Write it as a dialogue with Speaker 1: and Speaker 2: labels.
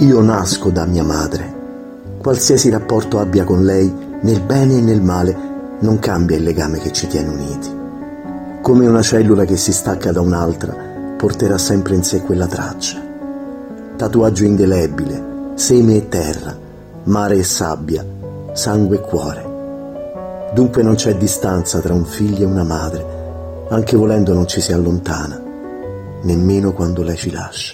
Speaker 1: Io nasco da mia madre. Qualsiasi rapporto abbia con lei, nel bene e nel male, non cambia il legame che ci tiene uniti. Come una cellula che si stacca da un'altra, porterà sempre in sé quella traccia. Tatuaggio indelebile, seme e terra, mare e sabbia, sangue e cuore. Dunque non c'è distanza tra un figlio e una madre, anche volendo non ci si allontana, nemmeno quando lei ci lascia.